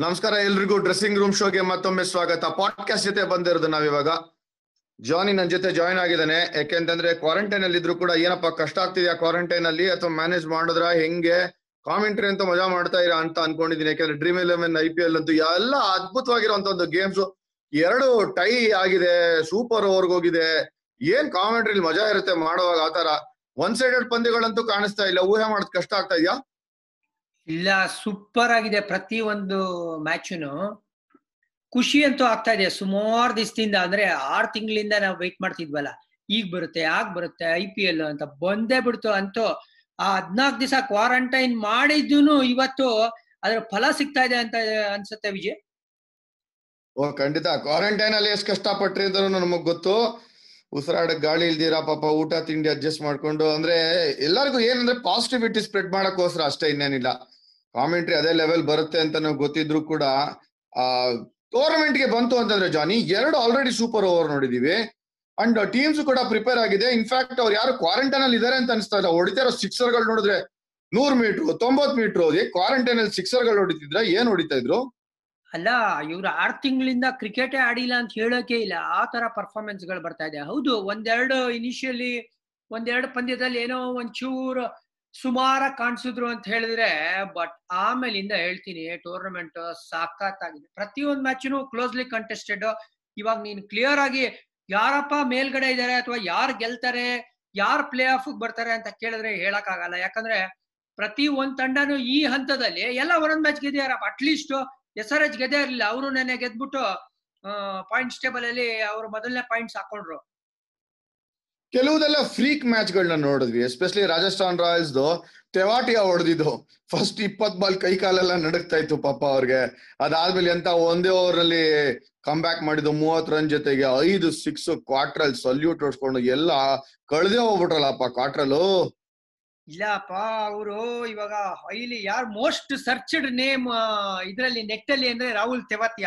ನಮಸ್ಕಾರ, ಎಲ್ರಿಗೂ dressing room ಶೋಗೆ ಮತ್ತೊಮ್ಮೆ ಸ್ವಾಗತ. ಪಾಡ್ಕಾಸ್ಟ್ ಜೊತೆ ಬಂದಿರೋದು ನಾವಿವಾಗ. ಜಾನಿ ನನ್ನ ಜೊತೆ ಜಾಯಿನ್ ಆಗಿದ್ದಾನೆ. ಯಾಕೆಂತಂದ್ರೆ ಕ್ವಾರಂಟೈನ್ ಅಲ್ಲಿ ಇದ್ರು ಕೂಡ ಏನಪ್ಪ, ಕಷ್ಟ ಆಗ್ತಿದ್ಯಾ ಕ್ವಾರಂಟೈನ್ ಅಲ್ಲಿ? ಅಥವಾ ಮ್ಯಾನೇಜ್ ಮಾಡಿದ್ರ? ಹೆಂಗೆ? ಕಾಮೆಂಟ್ರಿ ಅಂತ ಮಜಾ ಮಾಡ್ತಾ ಇರ ಅಂತ ಅನ್ಕೊಂಡಿದ್ದೀನಿ. ಯಾಕಂದ್ರೆ dream eleven I P L ಅಂತೂ ಎಲ್ಲ ಅದ್ಭುತವಾಗಿರುವಂತ ಒಂದು ಗೇಮ್ಸ್ ಎರಡು ಟೈ ಆಗಿದೆ. ಸೂಪರ್ ಓವರ್ಗ್ ಹೋಗಿದೆ. ಏನ್ ಕಾಮೆಂಟ್ರಿ ಮಜಾ ಇರುತ್ತೆ? ಮಾಡುವಾಗ ಆತರ ಒನ್ ಸೈಡೆಡ್ ಪಂದ್ಯಗಳಂತೂ ಕಾಣಿಸ್ತಾ ಇಲ್ಲ. ಊಹೆ ಮಾಡೋದ್ ಕಷ್ಟ ಆಗ್ತಾ ಇದೆಯಾ? ಇಲ್ಲ ಸೂಪರ್ ಆಗಿದೆ ಪ್ರತಿ ಒಂದು ಮ್ಯಾಚುನು ಖುಷಿ ಅಂತೂ ಆಗ್ತಾ ಇದೆ. ಸುಮಾರು ದಿವಸದಿಂದ, ಅಂದ್ರೆ ಆರ್ ತಿಂಗಳಿಂದ ನಾವು ವೆಯ್ಟ್ ಮಾಡ್ತಿದ್ವಲ್ಲ, ಈಗ ಬರುತ್ತೆ, ಆಗ ಬರುತ್ತೆ ಐ ಪಿ ಎಲ್ ಅಂತ ಬಂದೇ ಬಿಡ್ತು ಅಂತೂ. ಆ ಹದ್ನಾಲ್ಕು ದಿವಸ ಕ್ವಾರಂಟೈನ್ ಮಾಡಿದ್ದು ಇವತ್ತು ಅದ್ರ ಫಲ ಸಿಗ್ತಾ ಇದೆ ಅಂತ ಅನ್ಸುತ್ತೆ ವಿಜಯ್? ಓ, ಖಂಡಿತ. ಕ್ವಾರಂಟೈನ್ ಅಲ್ಲಿ ಎಷ್ಟು ಕಷ್ಟಪಟ್ರಿ ನಮಗ್ ಗೊತ್ತು. ಉಸಿರಾಡಕ್ ಗಾಳಿ ಇಲ್ದಿರಾ ಪಾಪ ಊಟ, ತಿಂಡಿ ಅಡ್ಜಸ್ಟ್ ಮಾಡ್ಕೊಂಡು, ಅಂದ್ರೆ ಎಲ್ಲರಿಗೂ ಏನಂದ್ರೆ ಪಾಸಿಟಿವಿಟಿ ಸ್ಪ್ರೆಡ್ ಮಾಡಕ್ಕೋಸ್ಕರ ಅಷ್ಟೇ ಇನ್ನೇನಿಲ್ಲ. ಕಾಮೆಂಟ್ರಿ ಅದೇ ಲೆವೆಲ್ ಬರುತ್ತೆ ಅಂತ ನಾವು ಗೊತ್ತಿದ್ರು ಕೂಡ, ಆ ಟೋರ್ನಮೆಂಟ್ಗೆ ಬಂತು ಅಂತಂದ್ರೆ ಜಾನಿ ಎರಡು ಆಲ್ರೆಡಿ ಸೂಪರ್ ಓವರ್ ನೋಡಿದೀವಿ. ಅಂಡ್ ಟೀಮ್ಸ್ ಕೂಡ ಪ್ರಿಪೇರ್ ಆಗಿದೆ. ಇನ್ಫ್ಯಾಕ್ಟ್ ಅವ್ರು ಯಾರು ಕ್ವಾರಂಟೈನ್ ಅಲ್ಲಿ ಇದಾರೆ ಅಂತ ಅನಿಸ್ತಾ ಇಲ್ಲ. ಹೊಡಿತಾ ಇರೋ ಸಿಕ್ಸರ್ಗಳು ನೋಡಿದ್ರೆ ನೂರ್ ಮೀಟರ್ ತೊಂಬತ್ ಮೀಟರ್ ಕ್ವಾರಂಟೈನ್ ಅಲ್ಲಿ ಸಿಕ್ಸರ್ಗಳು ಹೊಡಿತಿದ್ರ, ಏನ್ ಹೊಡಿತಾ ಇದ್ರು? ಅಲ್ಲ, ಇವ್ರು ಆರ್ ತಿಂಗಳಿಂದ ಕ್ರಿಕೆಟೇ ಆಡಿಲ್ಲ ಅಂತ ಹೇಳೋಕೆ ಇಲ್ಲ. ಆ ತರ ಪರ್ಫಾರ್ಮೆನ್ಸ್ಗಳು ಬರ್ತಾ ಇದೆ. ಹೌದು, ಒಂದೆರಡು ಇನಿಷಿಯಲಿ ಒಂದೆರಡು ಪಂದ್ಯದಲ್ಲಿ ಏನೋ ಒಂಚೂರು ಸುಮಾರ ಕಾಣಿಸಿದ್ರು ಅಂತ ಹೇಳಿದ್ರೆ ಬಟ್ ಆಮೇಲಿಂದ ಹೇಳ್ತೀನಿ ಟೂರ್ನಮೆಂಟ್ ಸಾಕಾಗಿದೆ ಪ್ರತಿಯೊಂದು ಮ್ಯಾಚ್ನು ಕ್ಲೋಸ್ಲಿ ಕಂಟೆಸ್ಟೆಡ್ ಇವಾಗ ನೀನು ಕ್ಲಿಯರ್ ಆಗಿ ಯಾರಪ್ಪ ಮೇಲ್ಗಡೆ ಇದ್ದಾರೆ ಅಥವಾ ಯಾರು ಗೆಲ್ತಾರೆ, ಯಾರು ಪ್ಲೇ ಆಫ್ ಬರ್ತಾರೆ ಅಂತ ಕೇಳಿದ್ರೆ ಹೇಳಕ್ ಆಗಲ್ಲ ಯಾಕಂದ್ರೆ ಪ್ರತಿ ಒಂದ್ ತಂಡನು ಈ ಹಂತದಲ್ಲಿ ಎಲ್ಲ ಒಂದೊಂದ್ match ಗೆದ್ದಾರಪ್ಪ at least S R H ಗೆದ್ದೇ ಇರಲಿಲ್ಲ. ಅವರು ನೆನೆ ಗೆದ್ಬಿಟ್ಟು ಪಾಯಿಂಟ್ಸ್ ಟೇಬಲ್ ಅಲ್ಲಿ ಅವರು ಮೊದಲನೇ ಪಾಯಿಂಟ್ಸ್ ಹಾಕೊಂಡ್ರು. ಕೆಲವುದೆಲ್ಲ ಫ್ರೀಕ್ ಮ್ಯಾಚ್ ಗಳನ್ನ ನೋಡಿದ್ವಿ. ಎಸ್ಪೆಷಲಿ ರಾಜಸ್ಥಾನ್ ರಾಯಲ್ಸ್ ತೆವಾಟಿಯ ಹೊಡೆದಿದ್ದು. ಫಸ್ಟ್ ಇಪ್ಪತ್ ಬಾಲ್ ಕೈ ಕಾಲೆಲ್ಲ ನಡಕ್ತಾ ಇತ್ತು ಪಾಪ ಅವ್ರಿಗೆ. ಅದಾದ್ಮೇಲೆ ಎಂತ ಒಂದೇ ಓವರ್ ಅಲ್ಲಿ ಕಮ್ ಬ್ಯಾಕ್ ಮಾಡಿದ್ದು ಮೂವತ್ ರನ್ ಜೊತೆಗೆ ಐದು ಸಿಕ್ಸ್ ಕ್ವಾರ್ಟ್ರಲ್ ಸಲ್ಯೂಟ್ ಹೊಡ್ಸ್ಕೊಂಡು ಎಲ್ಲ ಕಳ್ದೇ ಹೋಗ್ಬಿಟ್ರಲ್ಲಪ್ಪ ಕ್ವಾರ್ಟರ್ಲು ಇಲ್ಲಪ್ಪ ಅವರು ಇವಾಗ ಹೈಲಿ ಯಾರು ಮೋಸ್ಟ್ ಸರ್ಚ್ಡ್ ನೇಮ್ ಇದ್ರಲ್ಲಿ ನೆಟ್ ಅಲ್ಲಿ ಅಂದ್ರೆ ರಾಹುಲ್ ತೆವತ್ಯ.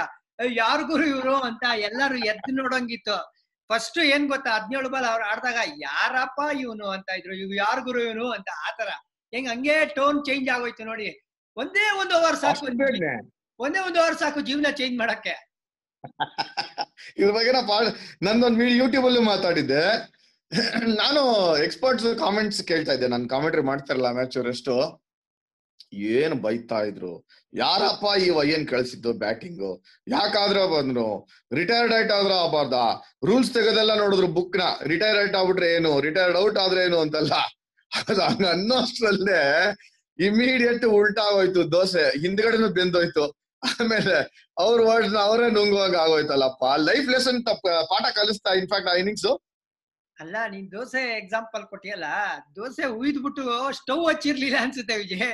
ಯಾರಿಗೂ ಇವರು ಅಂತ ಎಲ್ಲಾರು ಎದ್ದು ನೋಡಂಗಿತ್ತು. ಫಸ್ಟ್ ಏನ್ ಗೊತ್ತಾ ಹದಿನೇಳು ಬಾಲ್ ಅವ್ರು ಆಡ್ದಾಗ ಯಾರಪ್ಪ ಇವನು ಅಂತ ಇದ್ರು ಇವ್ ಯಾರ್ ಗುರು ಇವನು ಅಂತ ಆತರ ಹೆಂಗ್ ಹಂಗೆ ಟೋನ್ ಚೇಂಜ್ ಆಗೋಯ್ತು ನೋಡಿ. ಒಂದೇ ಒಂದು ಓವರ್ ಸಾಕು ಒಂದೇ ಒಂದು ಓವರ್ ಸಾಕು ಜೀವನ ಚೇಂಜ್ ಮಾಡಕ್ಕೆ. ಇದ್ರ ಬಗ್ಗೆ ನಾ ನಂದೊಂದ್ ಯೂಟ್ಯೂಬ್ ಅಲ್ಲಿ ಮಾತಾಡಿದ್ದೆ. ನಾನು ಎಕ್ಸ್ಪರ್ಟ್ಸ್ ಕಾಮೆಂಟ್ಸ್ ಕೇಳ್ತಾ ಇದ್ದೆ. ನಾನು ಕಾಮೆಂಟ್ರಿ ಮಾಡ್ತಾರಲ್ಲ ಮ್ಯಾಚ್ ಎಷ್ಟು ಏನ್ ಬೈತಾ ಇದ್ರು? ಯಾರಪ್ಪ ಈ ವಯ್ಯನ್ ಕಳ್ಸಿದ್ದು ಬ್ಯಾಟಿಂಗು ಯಾಕಾದ್ರ ಬಂದ್ರು? ರಿಟೈರ್ಡ್ ಔಟ್ ಆದ್ರ ಆಗಬಾರ್ದ? ರೂಲ್ಸ್ ತೆಗೆದೆಲ್ಲ ನೋಡಿದ್ರು ಬುಕ್ನ. ರಿಟೈರ್ ಔಟ್ ಆಗ್ಬಿಟ್ರೆ ಏನು? ರಿಟೈರ್ಡ್ ಔಟ್ ಆದ್ರೆ ಏನು ಅಂತಲ್ಲ? ಹಂಗ ಅನ್ನೋಷ್ಟ್ರಲ್ಲೇ ಇಮಿಡಿಯೇಟ್ ಉಲ್ಟಾ ಆಗೋಯ್ತು ದೋಸೆ ಹಿಂದ್ಗಡೆನು ಬೆಂದೋಯ್ತು. ಆಮೇಲೆ ಅವ್ರ ವರ್ಡ್ಸ್ ಅವರೇ ನುಂಗುವಾಗ ಆಗೋಯ್ತಲ್ಲಪ್ಪ. ಲೈಫ್ ಲೆಸನ್ ಪಾಠ ಕಲಿಸ್ತಾ ಇನ್ಫ್ಯಾಕ್ಟ್ ಆ ಇನ್ನಿಂಗ್ಸ್ ಅಲ್ಲ, ನೀನ್ ದೋಸೆ ಎಕ್ಸಾಂಪಲ್ ಕೊಟ್ಟಿಯಲ್ಲ, ದೋಸೆ ಉಯ್ದ್ಬಿಟ್ಟು ಸ್ಟವ್ ಹಚ್ಚಿರ್ಲಿಲ್ಲ ಅನ್ಸುತ್ತೆ ವಿಜಯ್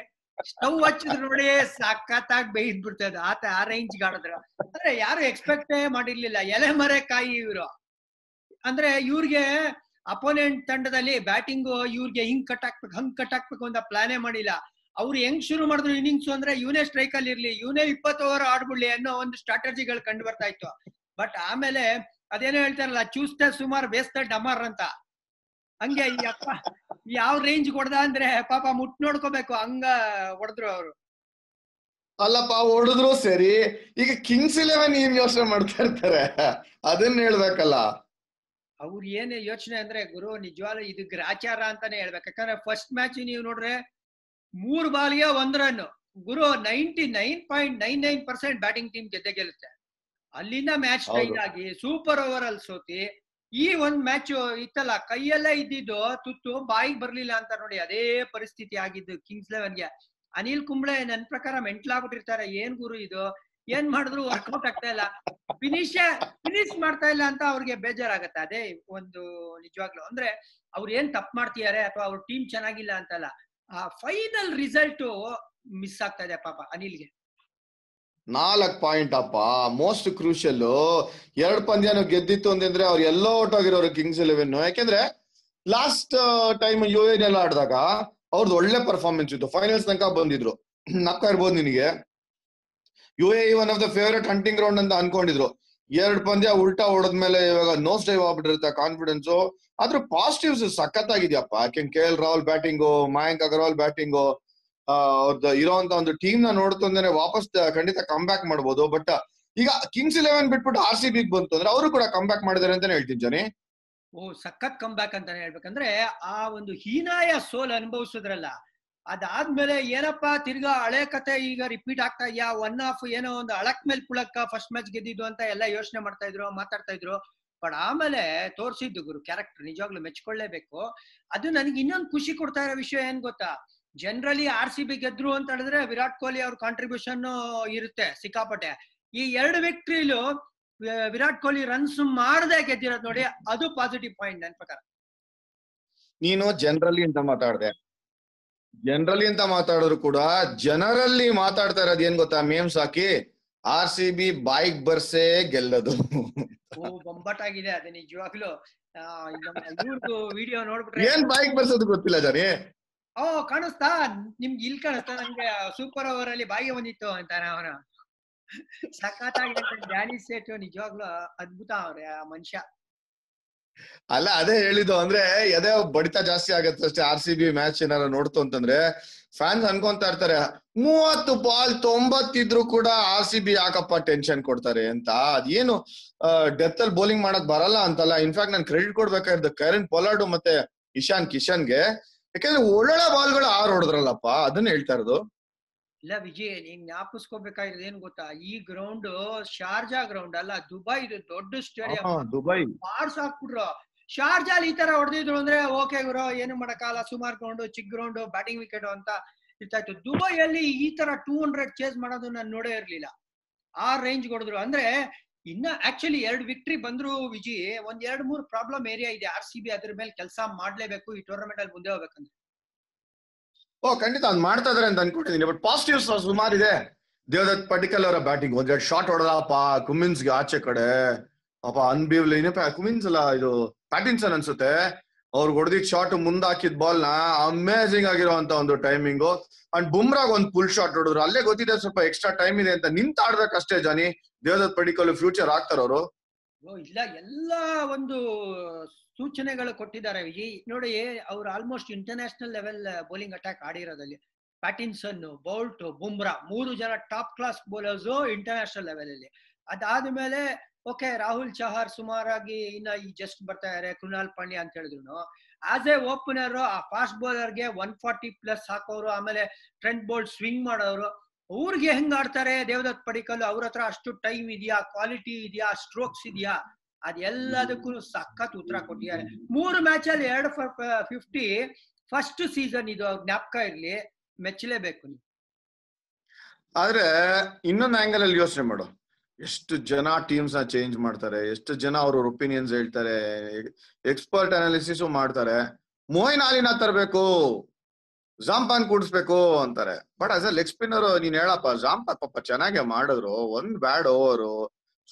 ಸ್ಟವ್ ಹಚ್ಚಿದ್ರು ನೋಡಿ ಸಖತ್ತಾಗಿ ಬೇಯ್ದ್ ಬಿಡ್ತದೆ ಆತ ಆ ರೇಂಜ್ ಆಡಿದ್ರು ಅಂದ್ರೆ ಯಾರು ಎಕ್ಸ್ಪೆಕ್ಟ್ ಮಾಡಿರ್ಲಿಲ್ಲ. ಎಲೆ ಮರೆ ಕಾಯಿ ಇವ್ರು. ಅಂದ್ರೆ ಇವ್ರಿಗೆ ಅಪೋನೆಂಟ್ ತಂಡದಲ್ಲಿ ಬ್ಯಾಟಿಂಗ್ ಇವ್ರಿಗೆ ಹಿಂಗ್ ಕಟ್ ಹಾಕ್ಬೇಕು, ಹಂಗ್ ಕಟ್ ಹಾಕ್ಬೇಕು ಅಂತ ಪ್ಲಾನೇ ಮಾಡಿಲ್ಲ. ಅವ್ರು ಹೆಂಗ್ ಶುರು ಮಾಡಿದ್ರು ಇನ್ನಿಂಗ್ಸ್ ಅಂದ್ರೆ ಇವನೇ ಸ್ಟ್ರೈಕ್ ಅಲ್ಲಿ ಇರ್ಲಿ ಇವನೇ ಇಪ್ಪತ್ತು ಓವರ್ ಆಡ್ಬಿಡ್ಲಿ ಅನ್ನೋ ಒಂದು ಸ್ಟ್ರಾಟಜಿಗಳು ಕಂಡು ಬರ್ತಾ ಇತ್ತು. ಬಟ್ ಆಮೇಲೆ ಅದೇನೋ ಹೇಳ್ತಾರಲ್ಲ ಚೂಸ್ತ ಸುಮಾರ್ ಬೇಸ್ತ ಡಮರ್ ಅಂತ. ಹಂಗೆ ಈ ಅಪ್ಪ ಯಾವ ರೇಂಜ್ ಹೊಡ್ದ ಅಂದ್ರೆ ಪಾಪ ಮುಟ್ ನೋಡ್ಕೋಬೇಕು ಹಂಗ ಹೊಡೆದ್ರು ಅವರು. ಅಲ್ಲಪ್ಪ ಹೊಡೆದ್ರು ಸರಿ. ಈಗ ಕಿಂಗ್ಸ್ ಇಲೆವೆನ್ ಏನ್ ಯೋಚನೆ ಮಾಡ್ತಾ ಇರ್ತಾರೆ? ಅದನ್ನ ಹೇಳ್ಬೇಕಲ್ಲ. ಅವ್ರ ಏನ್ ಯೋಚನೆ ಅಂದ್ರೆ ಗುರು ನಿಜವಾಗ್ಲೂ ಇದು ಗ್ರಾಚಾರ ಅಂತಾನೆ ಹೇಳ್ಬೇಕು. ಯಾಕಂದ್ರೆ ಫಸ್ಟ್ ಮ್ಯಾಚ್ ನೀವು ನೋಡ್ರೆ ಮೂರ್ ಬಾಲ್ಗೆ ಒಂದ್ ರನ್ ಗುರು ninety nine point nine nine percent batting team ಗೆದ್ದೆ ಗೆಲ್ಲುತ್ತೆ. ಅಲ್ಲಿಂದ ಮ್ಯಾಚ್ ಟೈನ್ ಆಗಿ ಸೂಪರ್ ಓವರ್ ಅಲ್ಲಿ ಸೋತಿ ಈ ಒಂದ್ ಮ್ಯಾಚ್ ಇತ್ತಲ್ಲ ಕೈಯೆಲ್ಲ ಇದ್ದಿದ್ದು ತುತ್ತು ಬಾಯಿಗೆ ಬರ್ಲಿಲ್ಲ ಅಂತ ನೋಡಿ ಅದೇ ಪರಿಸ್ಥಿತಿ ಆಗಿದ್ದು ಕಿಂಗ್ಸ್ ಲೆವೆನ್ಗೆ ಅನಿಲ್ ಕುಂಬ್ಳೆ ನನ್ ಪ್ರಕಾರ ಮೆಂಟ್ಲಾಗ್ಬಿಟ್ಟಿರ್ತಾರೆ ಏನ್ ಗುರು ಇದು? ಏನ್ ಮಾಡಿದ್ರು ವರ್ಕೌಟ್ ಆಗ್ತಾ ಇಲ್ಲ. ಫಿನಿಶ್ ಫಿನಿಶ್ ಮಾಡ್ತಾ ಇಲ್ಲ ಅಂತ ಅವ್ರಿಗೆ ಬೇಜಾರಾಗತ್ತೆ. ಅದೇ ಒಂದು ನಿಜವಾಗ್ಲು. ಅಂದ್ರೆ ಅವ್ರು ಏನ್ ತಪ್ಪು ಮಾಡ್ತಿದ್ದಾರೆ ಅಥವಾ ಅವ್ರ ಟೀಮ್ ಚೆನ್ನಾಗಿಲ್ಲ ಅಂತಲ್ಲ ಆ ಫೈನಲ್ ರಿಸಲ್ಟ್ ಮಿಸ್ ಆಗ್ತಾ ಇದೆ ಪಾಪ ಅನಿಲ್ಗೆ. ನಾಲ್ಕ್ ಪಾಯಿಂಟ್ ಅಪ್ಪ. ಮೋಸ್ಟ್ ಕ್ರೂಷಿಯಲ್ ಎರಡ್ ಪಂದ್ಯನು ಗೆದ್ದಿತ್ತು ಅಂತಂದ್ರೆ ಅವ್ರು ಎಲ್ಲೋ ಔಟ್ ಆಗಿರೋರು ಕಿಂಗ್ಸ್ ಇಲೆವೆನ್ ಯಾಕೆಂದ್ರೆ ಲಾಸ್ಟ್ ಟೈಮ್ ಯು ಎನ್ ಎಲ್ಲ ಆಡಿದಾಗ ಅವ್ರದ್ದು ಒಳ್ಳೆ ಪರ್ಫಾರ್ಮೆನ್ಸ್ ಇತ್ತು. ಫೈನಲ್ಸ್ ತನಕ ಬಂದಿದ್ರು. ನಕ್ಕ ಇರ್ಬೋದು ನಿನಗೆ. You a one of the favourite hunting ground ಅಂತ ಅನ್ಕೊಂಡಿದ್ರು. ಎರಡ್ ಪಂದ್ಯ ಉಲ್ಟಾ ಹೊಡೆದ್ಮೇಲೆ ಇವಾಗ ನೋ ಸ್ಟೈವ್ ಆಗ್ಬಿಟ್ಟಿರುತ್ತೆ ಕಾನ್ಫಿಡೆನ್ಸ್ ಆದ್ರೂ ಪಾಸಿಟಿವ್ಸ್ ಸಖತ್ತಾಗಿದ್ಯಪ್ಪ. ಯಾಕೆ K L Rahul batting Mayank Agarwal batting ಅವ್ರದ್ದು ಇರೋಂತ ಒಂದು ಟೀಮ್ನ ನೋಡ್ತು ಅಂದ್ರೆ ವಾಪಸ್ ಖಂಡಿತ ಕಮ್ ಬ್ಯಾಕ್ ಮಾಡ್ಬೋದು ಬಟ್ ಈಗ ಕಿಂಗ್ಸ್ ಇಲೆವೆನ್ ಬಿಟ್ಬಿಟ್ಟು ಆರ್ ಸಿ ಬಿಗ್ ಬಂತು ಅಂದ್ರೆ ಅವರು ಕೂಡ ಕಮ್ ಬ್ಯಾಕ್ ಮಾಡಿದಾರೆ ಅಂತಾನೆ ಹೇಳ್ತೀನಿ ಜನಿ. ಓ, ಸಖತ್ ಕಮ್ ಬ್ಯಾಕ್ ಅಂತಾನೆ ಹೇಳ್ಬೇಕಂದ್ರೆ ಆ ಒಂದು ಹೀನಾಯ ಸೋಲ್ ಅನುಭವಿಸಿದ್ರಲ್ಲ, ಅದಾದ್ಮೇಲೆ ಏನಪ್ಪಾ ತಿರ್ಗಾ ಹಳೆ ಕತೆ ಈಗ ರಿಪೀಟ್ ಆಗ್ತಾ ಇದೆಯಾ? ಒನ್ ಆಫ್ ಏನೋ ಒಂದು ಅಳಕ್ ಮೇಲ್ ಪುಳಕ್ಕ ಫಸ್ಟ್ ಮ್ಯಾಚ್ ಗೆದ್ದಿದ್ದು ಅಂತ ಎಲ್ಲ ಯೋಚನೆ ಮಾಡ್ತಾ ಇದ್ರು, ಮಾತಾಡ್ತಾ ಇದ್ರು. ಬಟ್ ಆಮೇಲೆ ತೋರ್ಸಿದ್ದು ಗುರು ಕ್ಯಾರೆಕ್ಟರ್ ನಿಜವಾಗ್ಲೂ ಮೆಚ್ಕೊಳ್ಳೇಬೇಕು. ಅದು ನನಗೆ ಇನ್ನೊಂದು ಖುಷಿ ಕೊಡ್ತಾ ಇರೋ ವಿಷಯ ಏನ್ ಗೊತ್ತಾ? ಜನರಲಿ ಆರ್ ಸಿ ಬಿ ಗೆದ್ರು ಅಂತ ಹೇಳಿದ್ರೆ ವಿರಾಟ್ ಕೊಹ್ಲಿ ಅವ್ರ ಕಾಂಟ್ರಿಬ್ಯೂಷನ್ ಇರುತ್ತೆ ಸಿಕ್ಕಾಪಟ್ಟೆ. ಈ ಎರಡು ವಿಕ್ಟ್ರಿಲು ವಿರಾಟ್ ಕೊಹ್ಲಿ ರನ್ಸ್ ಮಾಡದೆ ಗೆದ್ದಿರೋದು ನೋಡಿ ಅದು ಪಾಸಿಟಿವ್ ಪಾಯಿಂಟ್ ನನ್ ಪ್ರಕಾರ. ನೀನು ಜನರಲಿ ಅಂತ ಮಾತಾಡ್ದೆ. ಜನರಲಿ ಅಂತ ಮಾತಾಡಿದ್ರು ಕೂಡ ಜನರಲ್ಲಿ ಮಾತಾಡ್ತಾ ಇರೋದು ಏನ್ ಗೊತ್ತಾ? ಮೇಮ್ಸ್ ಹಾಕಿ ಆರ್ ಸಿ ಬಿ ಬೈಕ್ ಬರ್ಸೇ ಗೆಲ್ಲದು. ಓ ಬೊಂಬಾಟಾಗಿದೆ ಅದು ನಿಜವಾಗ್ಲು. ವಿಡಿಯೋ ನೋಡ್ಬಿಟ್ರೆ ಏನ್ ಬೈಕ್ ಬರ್ಸೋದು ಗೊತ್ತಿಲ್ಲ ಜನಿ? ಓ, ಕಾಣಿಸ್ತಾ? ನಿಮ್ಗೆ ಇಲ್ಲಿ ಕಾಣಿಸ್ತಾ? ನಂಗೆ ಸೂಪರ್ ಓವರ್ ಅಲ್ಲಿ ಬಾಯಿಗೆ ಬಂದಿತ್ತು ಅಂತಾನೆ ಅವನ ಸಖತ್ತಾಗಿ ಜಾನಿ ಸೇಟ್ ನಿಜವಾಗ್ಲೂ ಅದ್ಭುತ ಅವ್ರೆ, ಆ ಮನುಷ್ಯ. ಅಲ್ಲ, ಅದೇ ಹೇಳಿದ್ದು ಅಂದ್ರೆ ಎದೆ ಬಡಿತ ಜಾಸ್ತಿ ಆಗತ್ತೆ ಅಷ್ಟೇ. ಆರ್ ಸಿ ಬಿ ಮ್ಯಾಚ್ ಏನಾರ ನೋಡ್ತು ಅಂತಂದ್ರೆ ಫ್ಯಾನ್ಸ್ ಅನ್ಕೊಂತಾ ಇರ್ತಾರೆ, ಮೂವತ್ತು ಬಾಲ್ ತೊಂಬತ್ತಿದ್ರು ಕೂಡ ಆರ್ ಸಿ ಬಿ ಯಾಕಪ್ಪ ಟೆನ್ಷನ್ ಕೊಡ್ತಾರೆ ಅಂತ. ಅದೇನು ಡೆತ್ ಅಲ್ಲಿ ಬೌಲಿಂಗ್ ಮಾಡಕ್ ಬರಲ್ಲ ಅಂತಲ್ಲ. ಇನ್ಫ್ಯಾಕ್ಟ್ ನಾನು ಕ್ರೆಡಿಟ್ ಕೊಡ್ಬೇಕಾಗಿದ್ದ ಕರೆನ್ ಪೊಲಾರ್ಡು ಮತ್ತೆ ಇಶಾನ್ ಕಿಶನ್ಗೆ. ಯಾಕಂದ್ರೆ ಒಳ್ಳೊಳ್ಳೆ ಬಾಲ್ಗಳು ಆರ್ ಹೊಡೆದ್ರಲ್ಲಪ್ಪ ಅದನ್ನ ಹೇಳ್ತಾ ಇರೋದು. ಇಲ್ಲ ವಿಜಯ್ ನೀನ್ ಜ್ಞಾಪಿಸ್ಕೋಬೇಕಾಗಿರೋದು ಏನ್ ಗೊತ್ತಾ? ಈ ಗ್ರೌಂಡ್ ಶಾರ್ಜಾ ಗ್ರೌಂಡ್ ಅಲ್ಲ ದುಬೈ ಇದು ದೊಡ್ಡ ಸ್ಟೇಡಿಯಂ ದುಬೈ. ಮಾರ್ಸ್ ಹಾಕ್ಬಿಟ್ರು. ಶಾರ್ಜಾಲ್ ಈ ತರ ಹೊಡೆದಿದ್ರು ಅಂದ್ರೆ ಓಕೆ ಗುರು ಏನು ಮಾಡಕ್ಕಾಗಲ್ಲ ಸುಮಾರು ಗ್ರೌಂಡ್ ಚಿಕ್ ಗ್ರೌಂಡ್ ಬ್ಯಾಟಿಂಗ್ ವಿಕೆಟ್ ಅಂತ ಇರ್ತಾಯ್ತು. ದುಬೈಯಲ್ಲಿ ಈ ತರ ಟೂ ಹಂಡ್ರೆಡ್ ಚೇಸ್ ಮಾಡೋದು ನಾನು ನೋಡೇ ಇರ್ಲಿಲ್ಲ. ಆ ರೇಂಜ್ ಹೊಡೆದ್ರು. ಅಂದ್ರೆ ಇನ್ನ ಆಕ್ಚುಲಿ ಎರಡು ವಿಕ್ಟ್ರಿ ಬಂದ್ರು ವಿಜಿ, ಒಂದ್ ಎರಡ್ ಮೂರ್ ಪ್ರಾಬ್ಲಮ್ ಏರಿಯಾ ಇದೆ. ಆರ್ ಸಿ ಬಿ ಅದ್ರ ಮೇಲೆ ಕೆಲಸ ಮಾಡ್ಲೇಬೇಕು, ಈ ಟೂರ್ನಮೆಂಟ್ ಅಲ್ಲಿ ಮುಂದೆ ಹೋಗ್ಬೇಕಂದ್ರೆ. ಓ, ಖಂಡಿತ ಅದ್ ಮಾಡ್ತಾ ಇದಾರೆ ಅಂತ ಅನ್ಕೊಂಡಿದೀನಿ ಬಟ್ ಪಾಸಿಟಿವ್ಸ್ ಸುಮಾರು ಇದೆ. ದೇವದತ್ ಪಟಿಕಲ್ ಅವರ ಬ್ಯಾಟಿಂಗ್ ಒಂದೆರಡು ಶಾಟ್ ಹೊಡೆದಪ್ಪ ಕುಮಿನ್ಸ್ಗೆ ಆಚೆ ಕಡೆ. ಪಾಪ ಅನ್ಬಿವ್ಲಿ ಕುಮಿನ್ಸ್ ಅಲ್ಲ, ಇದು ಪ್ಯಾಟಿನ್ಸನ್ ಅನ್ಸುತ್ತೆ. ಅವ್ರು ಹೊಡೆದಿದ್ ಶಾಟ್ ಮುಂದ್ ಹಾಕಿದ್ ಬಾಲ್ನ ಅಮೇಸಿಂಗ್ ಆಗಿರುವಂತ ಒಂದು ಟೈಮಿಂಗು ಅಂಡ್ ಬುಮ್ರಾಗ್ ಒಂದ್ ಫುಲ್ ಶಾಟ್ ಹೊಡೆದ್ರು. ಅಲ್ಲೇ ಗೊತ್ತಿದೆ ಸ್ವಲ್ಪ ಎಕ್ಸ್ಟ್ರಾ ಟೈಮ್ ಇದೆ ಅಂತ. ನಿಂತ ಆಡ್ಬೇಕಷ್ಟೇ ಜಾನಿ. ದೇವದತ್ ಪಡಿಕಲ್ ಫ್ಯೂಚರ್ ಆಗ್ತಾರ ಅವರು. ಓ, ಇಲ್ಲ, ಎಲ್ಲ ಒಂದು ಸೂಚನೆಗಳು ಕೊಟ್ಟಿದ್ದಾರೆ ಈ ನೋಡಿ, ಅವ್ರು almost international level bowling attack ಆಡಿರೋದಲ್ಲಿ. Pattinson Boult Bumrah ಮೂರು ಜನ top class bowlers international level ಅಲ್ಲಿ. ಅದಾದ್ಮೇಲೆ ಓಕೆ, ರಾಹುಲ್ ಚಹಾರ್ ಸುಮಾರಾಗಿ ಇನ್ನ ಈ ಜಸ್ಟ್ ಬರ್ತಾ ಇದಾರೆ, ಕೃಣಾಲ್ ಪಾಂಡ್ಯ ಅಂತ ಹೇಳಿದ್ರು ಆಸ್ ಎ ಓಪನರ್ ಆ ಫಾಸ್ಟ್ ಬೌಲರ್ಗೆ ಒನ್ ಫಾರ್ಟಿ ಪ್ಲಸ್ ಹಾಕೋರು, ಆಮೇಲೆ ಫ್ರಂಟ್ ಬೋಲ್ಟ್ ಸ್ವಿಂಗ್ ಮಾಡೋರು, ಅವ್ರಿಗೆ ಹೆಂಗ್ ಆಡ್ತಾರೆ ದೇವದತ್ ಪಡಿಕಲ್ ಅವ್ರ ಹತ್ರ ಅಷ್ಟು ಟೈಮ್ ಇದೆಯಾ? ಕ್ವಾಲಿಟಿ ಇದೆಯಾ? ಸ್ಟ್ರೋಕ್ಸ್ ಇದೆಯಾ? ಅದೆಲ್ಲದಕ್ಕೂ ಸಖತ್ ಉತ್ತರ ಕೊಟ್ಟಿದ್ದಾರೆ. ಮೂರು ಮ್ಯಾಚ್ ಅಲ್ಲಿ ಎರಡು ಫಿಫ್ಟಿ ಫಸ್ಟ್ ಸೀಸನ್ ಇದು ಜ್ಞಾಪಕ ಇರ್ಲಿ, ಮೆಚ್ಚಲೇಬೇಕು ನೀವು. ಆದ್ರೆ ಇನ್ನೊಂದು ಆಂಗಲ್ ಅಲ್ಲಿ ಯೋಚನೆ ಮಾಡು. ಎಷ್ಟು ಜನ ಟೀಮ್ಸ್ನ ಚೇಂಜ್ ಮಾಡ್ತಾರೆ, ಎಷ್ಟು ಜನ ಅವ್ರ ಒಪಿನಿಯನ್ಸ್ ಹೇಳ್ತಾರೆ ಎಕ್ಸ್ಪರ್ಟ್ ಅನಾಲಿಸಿಸ್ ಮಾಡ್ತಾರೆ ಮೋಯಿನ್ ಆಲಿನ ತರಬೇಕು ಜಾಂಪಾನ್ ಕೂಡಿಸ್ಬೇಕು ಅಂತಾರೆ. But as a leg spinner ನೀನ್ ಹೇಳಪ್ಪ ಜಾಂಪಾನ್ ಪಾಪ ಚೆನ್ನಾಗೆ ಮಾಡಿದ್ರು, ಒಂದ್ ಬ್ಯಾಡ್ ಓವರು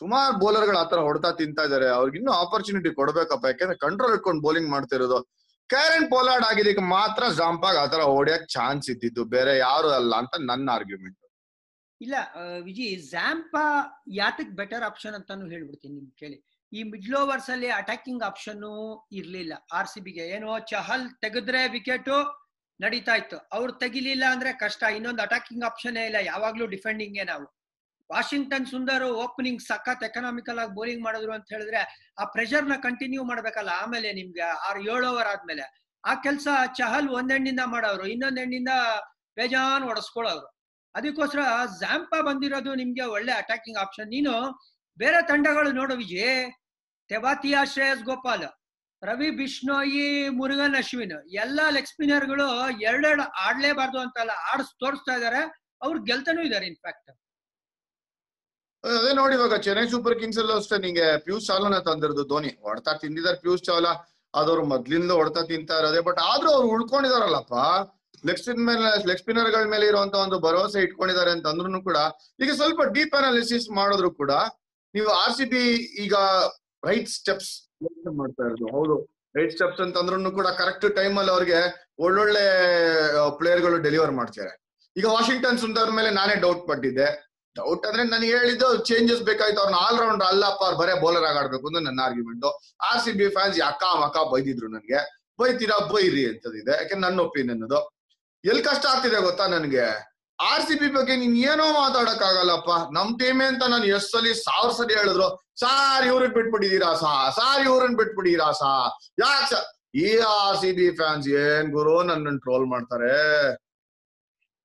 ಸುಮಾರು ಬೌಲರ್ಗಳು ಆತರ ಹೊಡ್ತಾ ತಿಂತಾ ಇದಾರೆ. ಅವ್ರಿಗೆ ಇನ್ನೂ ಆಪರ್ಚುನಿಟಿ ಕೊಡ್ಬೇಕಪ್ಪ, ಯಾಕಂದ್ರೆ ಕಂಟ್ರೋಲ್ ಇಟ್ಕೊಂಡು ಬೌಲಿಂಗ್ ಮಾಡ್ತಿರೋದು. ಕ್ಯಾರೆನ್ ಪೋಲಾರ್ಡ್ ಆಗಿದ್ದಕ್ಕೆ ಮಾತ್ರ ಜಾಂಪಾಗ್ ಆತರ ಹೊಡಿಯಕ್ ಚಾನ್ಸ್ ಇದ್ದಿದ್ದು. ಬೇರೆ ಯಾರು ಅಲ್ಲ ಅಂತ ನನ್ನ ಆರ್ಗ್ಯುಮೆಂಟ್ ಇಲ್ಲ ವಿಜಿ ಝ್ಯಾಂಪಾ ಯಾತಕ್ ಬೆಟರ್ ಆಪ್ಷನ್ ಅಂತಾನು ಹೇಳ್ಬಿಡ್ತೀನಿ ನಿಮ್ ಕೇಳಿ. ಈ ಮಿಡ್ಲ್ ಓವರ್ಸ್ ಅಲ್ಲಿ ಅಟ್ಯಾಕಿಂಗ್ ಆಪ್ಷನ್ ಇರ್ಲಿಲ್ಲ. ಆರ್ ಸಿ ಬಿಗೆ ಏನೋ ಚಹಲ್ ತೆಗೆದ್ರೆ ವಿಕೆಟ್ ನಡೀತಾ ಇತ್ತು. ಅವ್ರು ತೆಗಿಲಿಲ್ಲ ಅಂದ್ರೆ ಕಷ್ಟ. ಇನ್ನೊಂದು ಅಟ್ಯಾಕಿಂಗ್ ಆಪ್ಷನ್ ಇಲ್ಲ. ಯಾವಾಗ್ಲೂ ಡಿಫೆಂಡಿಂಗ್ ನಾವು. ವಾಷಿಂಗ್ಟನ್ ಸುಂದರ್ ಓಪನಿಂಗ್ ಸಖತ್ ಎಕನಾಮಿಕಲ್ ಆಗಿ ಬೌಲಿಂಗ್ ಮಾಡಿದ್ರು ಅಂತ ಹೇಳಿದ್ರೆ ಆ ಪ್ರೆಷರ್ನ ಕಂಟಿನ್ಯೂ ಮಾಡ್ಬೇಕಲ್ಲ. ಆಮೇಲೆ ನಿಮ್ಗೆ ಆರ್, ಏಳು ಓವರ್ ಆದ್ಮೇಲೆ. ಆ ಕೆಲಸ ಚಹಲ್ ಒಂದೆಣ್ಣಿಂದ ಮಾಡೋರು. ಇನ್ನೊಂದ್ ಹೆಣ್ಣಿಂದ ಬೇಜಾನ್ ಹೊಡೆಸ್ಕೊಳ್ಳೋರು ಅದಕ್ಕೋಸ್ಕರ ಝಾಂಪಾ ಬಂದಿರೋದು ನಿಮ್ಗೆ ಒಳ್ಳೆ ಅಟ್ಯಾಕಿಂಗ್ ಆಪ್ಷನ್ ನೀನು ಬೇರೆ ತಂಡಗಳು ನೋಡು ವಿಜಯ್. ತೆವಾತಿಯಾ ಶ್ರೇಯಸ್ ಗೋಪಾಲ್, ರವಿ ಬಿಷ್ಣೋಯಿ, ಮುರುಗನ್ ಅಶ್ವಿನ್, ಎಲ್ಲಾ ಲೆಗ್ ಸ್ಪಿನ್ನರ್ಗಳು ಎರಡೆರಡು ಆಡ್ಲೇಬಾರ್ದು ಅಂತಲ್ಲ, ಆಡ್ಸ್ ತೋರಿಸ್ತಾ ಇದಾರೆ. ಅವ್ರು ಗೆಲ್ತಾನೂ ಇದಾರೆ ಇನ್ಫ್ಯಾಕ್ಟ್ ಅದೇ ನೋಡಿ ಇವಾಗ ಚೆನ್ನೈ ಸೂಪರ್ ಕಿಂಗ್ಸ್ ಅಲ್ಲೂ ಅಷ್ಟೇ, ನಿಂಗೆ ಪ್ಯೂಸ್ ಚಾವ್ಲಾನ ತಂದಿರೋದು ಧೋನಿ. ಹೊಡ್ತಾ ತಿಂದಿದ್ದಾರೆ ಪ್ಯೂಸ್ ಚಾವ್ಲಾ ಅದವ್ರು ಮೊದ್ಲಿಂದ ಹೊಡ್ತಾ ತಿಂತಾ ಇರೋದೇ ಬಟ್ ಆದ್ರೂ ಅವ್ರು ಉಳ್ಕೊಂಡಿದಾರಲ್ಲಪ್ಪ. ಲೆಗ್ ಸ್ಪಿನ್ ಮೇಲೆ ಲೆಗ್ ಸ್ಪಿನ್ನರ್ಗಳ ಮೇಲೆ ಇರುವಂತ ಒಂದು ಭರವಸೆ ಇಟ್ಕೊಂಡಿದ್ದಾರೆ ಅಂತ ಅಂದ್ರೂ ಕೂಡ, ಈಗ ಸ್ವಲ್ಪ ಡೀಪ್ ಅನಾಲಿಸಿಸ್ ಮಾಡಿದ್ರು ಕೂಡ, ನೀವು ಆರ್ ಸಿ ಬಿ ಈಗ ರೈಟ್ ಸ್ಟೆಪ್ಸ್ ಮಾಡ್ತಾ ಇರೋದು. ಹೌದು ರೈಟ್ ಸ್ಟೆಪ್ಸ್ ಅಂತ ಅಂದ್ರೂ ಕೂಡ ಕರೆಕ್ಟ್ ಟೈಮ್ ಅಲ್ಲಿ ಅವ್ರಿಗೆ ಒಳ್ಳೊಳ್ಳೆ ಪ್ಲೇಯರ್ಗಳು ಡೆಲಿವರ್ ಮಾಡ್ತಾರೆ. ಈಗ ವಾಷಿಂಗ್ಟನ್ ಸುಂದರ್ ಮೇಲೆ ನಾನೇ ಡೌಟ್ ಪಟ್ಟಿದ್ದೆ. ಡೌಟ್ ಅಂದ್ರೆ ನನಗೆ ಹೇಳಿದ್ದು ಚೇಂಜಸ್ ಬೇಕಾಯ್ತು ಅವ್ರನ್ನ ಆಲ್ ರೌಂಡ್ ಅಲ್ಲಪ್ಪ ಅವ್ರು ಬರೇ ಬೌಲರ್ ಆಗಿ ಅಂತ ನನ್ನ argument R C B fans ಅಕ್ಕ ಮಕ್ಕ ಬೈದಿದ್ರು ನನಗೆ? ಬೈತೀರಾ? ಬೈರಿ ಅಂತದಿದೆ. ಯಾಕೆ ನನ್ನ ಒಪಿನಿಯನ್ ಅದು. ಎಲ್ ಕಷ್ಟ ಆಗ್ತಿದೆ ಗೊತ್ತಾ ನನ್ಗೆ? ಆರ್ ಸಿ ಬಿ ಬಗ್ಗೆ ನೀನ್ ಏನೋ ಮಾತಾಡಕ್ ಆಗಲ್ಲಪ್ಪ ನಮ್ ಟೀಮೆ ಅಂತ ನಾನು ಎಷ್ಟ್ ಸಲಿ ಸಾವಿರ ಸರಿ ಹೇಳಿದ್ರು, ಸಾರ್ ಇವ್ರನ್ ಬಿಟ್ಬಿಟ್ಟಿದೀರಾ ಸಾ? ಸಾರ್ ಇವ್ರನ್ ಬಿಟ್ಬಿಟ್ಟಿದೀರಾ ಸಾ? ಯಾಕ್ ಈ ಆರ್ ಸಿ ಬಿ ಫ್ಯಾನ್ಸ್ ಏನ್ ಗುರು ನನ್ನ ಟ್ರೋಲ್ ಮಾಡ್ತಾರೆ?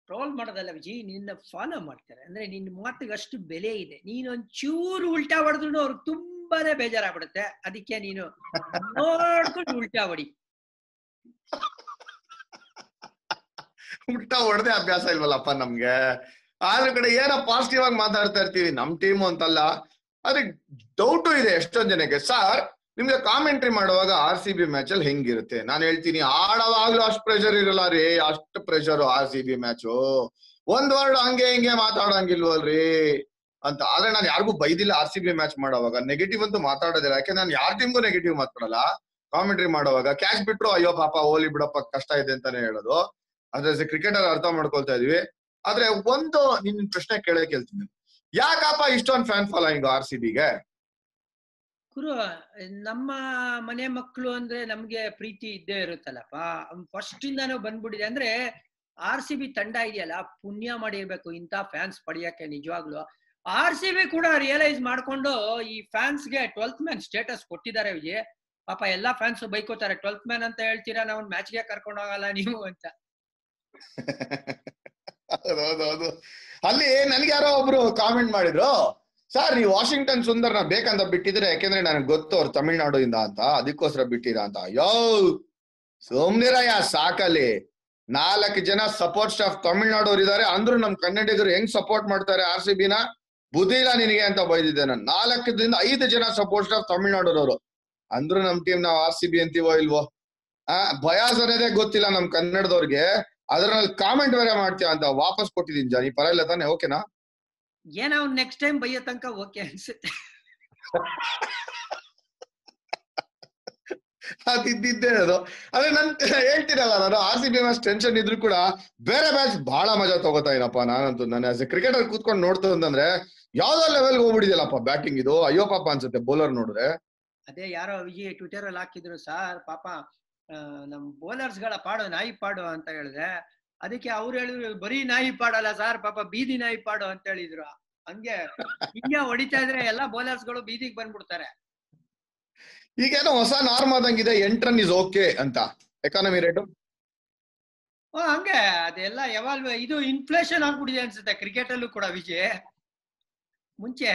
ಟ್ರೋಲ್ ಮಾಡೋದಲ್ಲ ವಿಜಿ, ನಿನ್ನ ಫಾಲೋ ಮಾಡ್ತಾರೆ. ಅಂದ್ರೆ ನಿನ್ನ ಮಾತಿಗೆ ಅಷ್ಟು ಬೆಲೆ ಇದೆ. ನೀನು ಒಂಚೂರು ಉಲ್ಟಾ ಹೊಡೆದ್ರು ಅವ್ರಿಗೆ ತುಂಬಾನೇ ಬೇಜಾರಾಗ್ಬಿಡುತ್ತೆ. ಅದಕ್ಕೆ ನೀನು ನೋಡ್ಕೊಂಡು ಉಲ್ಟಾ ಹೊಡಿ. ಊಟ ಹೊಡೆದೇ ಅಭ್ಯಾಸ ಇಲ್ವಲ್ಲಪ್ಪ ನಮ್ಗೆ? ಆದ್ರ ಕಡೆ ಏನೋ ಪಾಸಿಟಿವ್ ಆಗಿ ಮಾತಾಡ್ತಾ ಇರ್ತೀವಿ, ನಮ್ ಟೀಮು ಅಂತಲ್ಲ. ಆದ್ರೆ ಡೌಟು ಇದೆ ಎಷ್ಟೊಂದ್ ಜನಕ್ಕೆ. ಸರ್ ನಿಮ್ಗೆ ಕಾಮೆಂಟ್ರಿ ಮಾಡುವಾಗ ಆರ್ ಸಿ ಬಿ ಮ್ಯಾಚ್ ಅಲ್ಲಿ ಹೆಂಗಿರುತ್ತೆ? ನಾನು ಹೇಳ್ತೀನಿ, ಆಡವಾಗ್ಲೂ ಅಷ್ಟು ಪ್ರೆಷರ್ ಇರಲ್ಲ ರೀ. ಅಷ್ಟು pressure R C B match ಒಂದ್ ವರ್ಡ್ ಹಂಗೆ ಹಿಂಗೆ ಮಾತಾಡಂಗಿಲ್ವಲ್ರಿ? ಅಂತ. ಆದ್ರೆ ನಾನು ಯಾರಿಗೂ ಬೈದಿಲ್ಲ ಆರ್ ಸಿ ಬಿ ಮ್ಯಾಚ್ ಮಾಡೋವಾಗ. ನೆಗೆಟಿವ್ ಅಂತೂ ಮಾತಾಡೋದಿಲ್ಲ. ಯಾಕೆ ನಾನು ಯಾರ ಟೀಮ್ಗೂ ನೆಗೆಟಿವ್ ಮಾತಾಡಲ್ಲ? ಕಾಮೆಂಟ್ರಿ ಮಾಡುವಾಗ. ಕ್ಯಾಚ್ ಬಿಟ್ರು, ಅಯ್ಯೋ ಪಾಪ, ಓಲಿ ಬಿಡಪ್ಪ, ಕಷ್ಟ ಇದೆ ಅಂತಾನೆ ಹೇಳೋದು. ಅದ್ರ ಕ್ರಿಕೆಟರ್ ಅರ್ಥ ಮಾಡ್ಕೊಳ್ತಾ ಇದೀವಿ. ಆದ್ರೆ ಒಂದು ನಿನ್ ಪ್ರಶ್ನೆ ಕೇಳೇ ಹೇಳ್ತೀನಿ ಯಾಕಪ್ಪ ಇಷ್ಟೊಂದು ಫ್ಯಾನ್ ಫಾಲೋಯಿಂಗ್ ಆರ್ ಸಿ ಬಿಗೆ ಗುರು, ನಮ್ಮ ಮನೆ ಮಕ್ಕಳು ಅಂದ್ರೆ ನಮ್ಗೆ ಪ್ರೀತಿ ಇದ್ದೇ ಇರುತ್ತಲ್ಲಪ್ಪ. ಫಸ್ಟ್ ಇಂದಾನು ಬಂದ್ಬಿಟ್ಟಿದೆ. ಅಂದ್ರೆ ಆರ್ ಸಿ ಬಿ ತಂಡ ಇದೆಯಲ್ಲ, ಪುಣ್ಯ ಮಾಡಿರ್ಬೇಕು. ಇಂಥ ಫ್ಯಾನ್ಸ್ ಪಡೆಯಕ್ಕೆ ನಿಜವಾಗ್ಲು. ಆರ್ ಸಿ ಬಿ ಕೂಡ ರಿಯಲೈಸ್ ಮಾಡ್ಕೊಂಡು ಈ ಫ್ಯಾನ್ಸ್ಗೆ ಟ್ವೆಲ್ತ್ ಮ್ಯಾನ್ ಸ್ಟೇಟಸ್ ಕೊಟ್ಟಿದ್ದಾರೆ ವಿಜಯ್. ಪಾಪ ಎಲ್ಲಾ ಫ್ಯಾನ್ಸ್ ಬೈಕೋತಾರೆ. ಟ್ವೆಲ್ತ್ ಮ್ಯಾನ್ ಅಂತ ಹೇಳ್ತೀರಾ? ನಾವು ಮ್ಯಾಚ್ಗೆ ಕರ್ಕೊಂಡು ಹೋಗಲ್ಲ ನೀವು ಅಂತ. ಹೌದೌದು ಅಲ್ಲಿ ನನ್ಗೆ ಯಾರೋ ಒಬ್ರು ಕಾಮೆಂಟ್ ಮಾಡಿದ್ರು, ಸರ್, ನೀವು ವಾಷಿಂಗ್ಟನ್ ಸುಂದರ್ನ ಬೇಕಂತ ಬಿಟ್ಟಿದ್ರೆ ಯಾಕೆಂದ್ರೆ ನನಗೆ ಗೊತ್ತು ಅವ್ರು ತಮಿಳ್ನಾಡಿಂದ ಅಂತ. ಅದಕ್ಕೋಸ್ಕರ ಬಿಟ್ಟಿರಾ ಅಂತ. ಯೋ, ಸೋಮ್ನಿರಯ್ಯ, ಸಾಕಲ್ಲಿ. ನಾಲ್ಕು ಜನ ಸಪೋರ್ಟ್ ಸ್ಟಾಫ್ ತಮಿಳ್ನಾಡು ಇದಾರೆ. ಅಂದ್ರೂ ನಮ್ ಕನ್ನಡಿಗರು ಹೆಂಗ್ ಸಪೋರ್ಟ್ ಮಾಡ್ತಾರೆ ಆರ್ ಸಿ ಬಿನ? ಬುದ್ಧಿಲ್ಲ ನಿನಗೆ ಅಂತ ಬೈದಿದ್ದೆ ನಾನು. ನಾಲ್ಕದಿಂದ ಐದು ಜನ ಸಪೋರ್ಟ್ ಸ್ಟಾಫ್ ತಮಿಳ್ನಾಡೋರವರು ಅಂದ್ರೂ ನಮ್ ಟೀಮ್ ನಾವ್ ಆರ್ ಸಿ ಬಿ ಅಂತೀವೋ ಇಲ್ವೋ? ಆ ಭಯಾಸ್ ಅನ್ನೋದೇ ಗೊತ್ತಿಲ್ಲ ನಮ್ ಕನ್ನಡದವ್ರಿಗೆ. ಅದ್ರಲ್ಲಿ ಕಾಮೆಂಟ್ ಬೇರೆ ಮಾಡ್ತೀಯ ಅಂತ ವಾಪಸ್ ಕೊಟ್ಟಿದ್ದೀನಿ ಜಾನಿ. ಪರವಾಗಿಲ್ಲ ತಾನೆ ಓಕೆನಾ ಏನೋ ನೆಕ್ಸ್ಟ್ ಟೈಮ್ ಬೈಯೋ ತನಕ ಓಕೆ ಅನ್ಸುತ್ತೆ. ಅದಿದ್ದಿದ್ದೇ ಅದು. ಅದೇ ನನ್ ಹೇಳ್ತೀನಲ್ಲ ನಾನು R C B match tension ಇದ್ರು ಕೂಡ ಬೇರೆ ಮ್ಯಾಚ್ ಬಹಳ ಮಜಾ ತಗೋತಾ ಇನಪ್ಪ ನಾನಂತೂ. ನಾನು ಆಸ್ ಎ ಕ್ರಿಕೆಟರ್ ಕೂತ್ಕೊಂಡು ನೋಡ್ತು ಅಂತಂದ್ರೆ ಯಾವ್ದೋ ಲೆವೆಲ್ ಹೋಗ್ಬಿಡಿದಲ್ಲಪ್ಪ ಬ್ಯಾಟಿಂಗ್ ಇದು. ಅಯ್ಯೋ ಪಾಪ ಅನ್ಸುತ್ತೆ ಬೌಲರ್ ನೋಡಿದ್ರೆ. ಅದೇ ಯಾರೋ ವಿಜಯ್ ಟ್ವಿಟರ್ ಅಲ್ಲಿ ಹಾಕಿದ್ರು ಸಾರ್ ಪಾಪ ನಮ್ ಬೌಲರ್ಸ್ಗಳ ಪಾಡು ನಾಯಿ ಪಾಡು ಅಂತ ಹೇಳಿದ್ರೆ ಅದಕ್ಕೆ ಅವ್ರು ಹೇಳಿದ್ರು ಬರೀ ನಾಯಿ ಪಾಡಲ್ಲ ಸಾರ್ ಪಾಪ ಬೀದಿ ನಾಯಿ ಪಾಡು ಅಂತ ಹೇಳಿದ್ರು. ಹಂಗೆ ಹಿಂಗೆ ಹೊಡಿತಾ ಇದ್ರೆ ಎಲ್ಲಾ ಬೌಲರ್ಸ್ಗಳು ಬೀದಿಗೆ ಬಂದ್ಬಿಡ್ತಾರೆ. ಈಗೇನೋ ಹೊಸ ನಾರ್ಮ್ ಆದಂಗಿದೆ ಎಂಟ್ರನ್ ಇಸ್ ಓಕೆ ಅಂತ. ಎಕಾನಮಿ ರೇಟ್ ಹಂಗೆ. ಅದೆಲ್ಲ ಯಾವಾಗ್ಲೂ ಇದು ಇನ್ಫ್ಲೇಷನ್ ಆಗ್ಬಿಟ್ಟಿದೆ ಅನ್ಸುತ್ತೆ ಕ್ರಿಕೆಟ್ ಅಲ್ಲೂ ಕೂಡ ವಿಜಯ್. ಮುಂಚೆ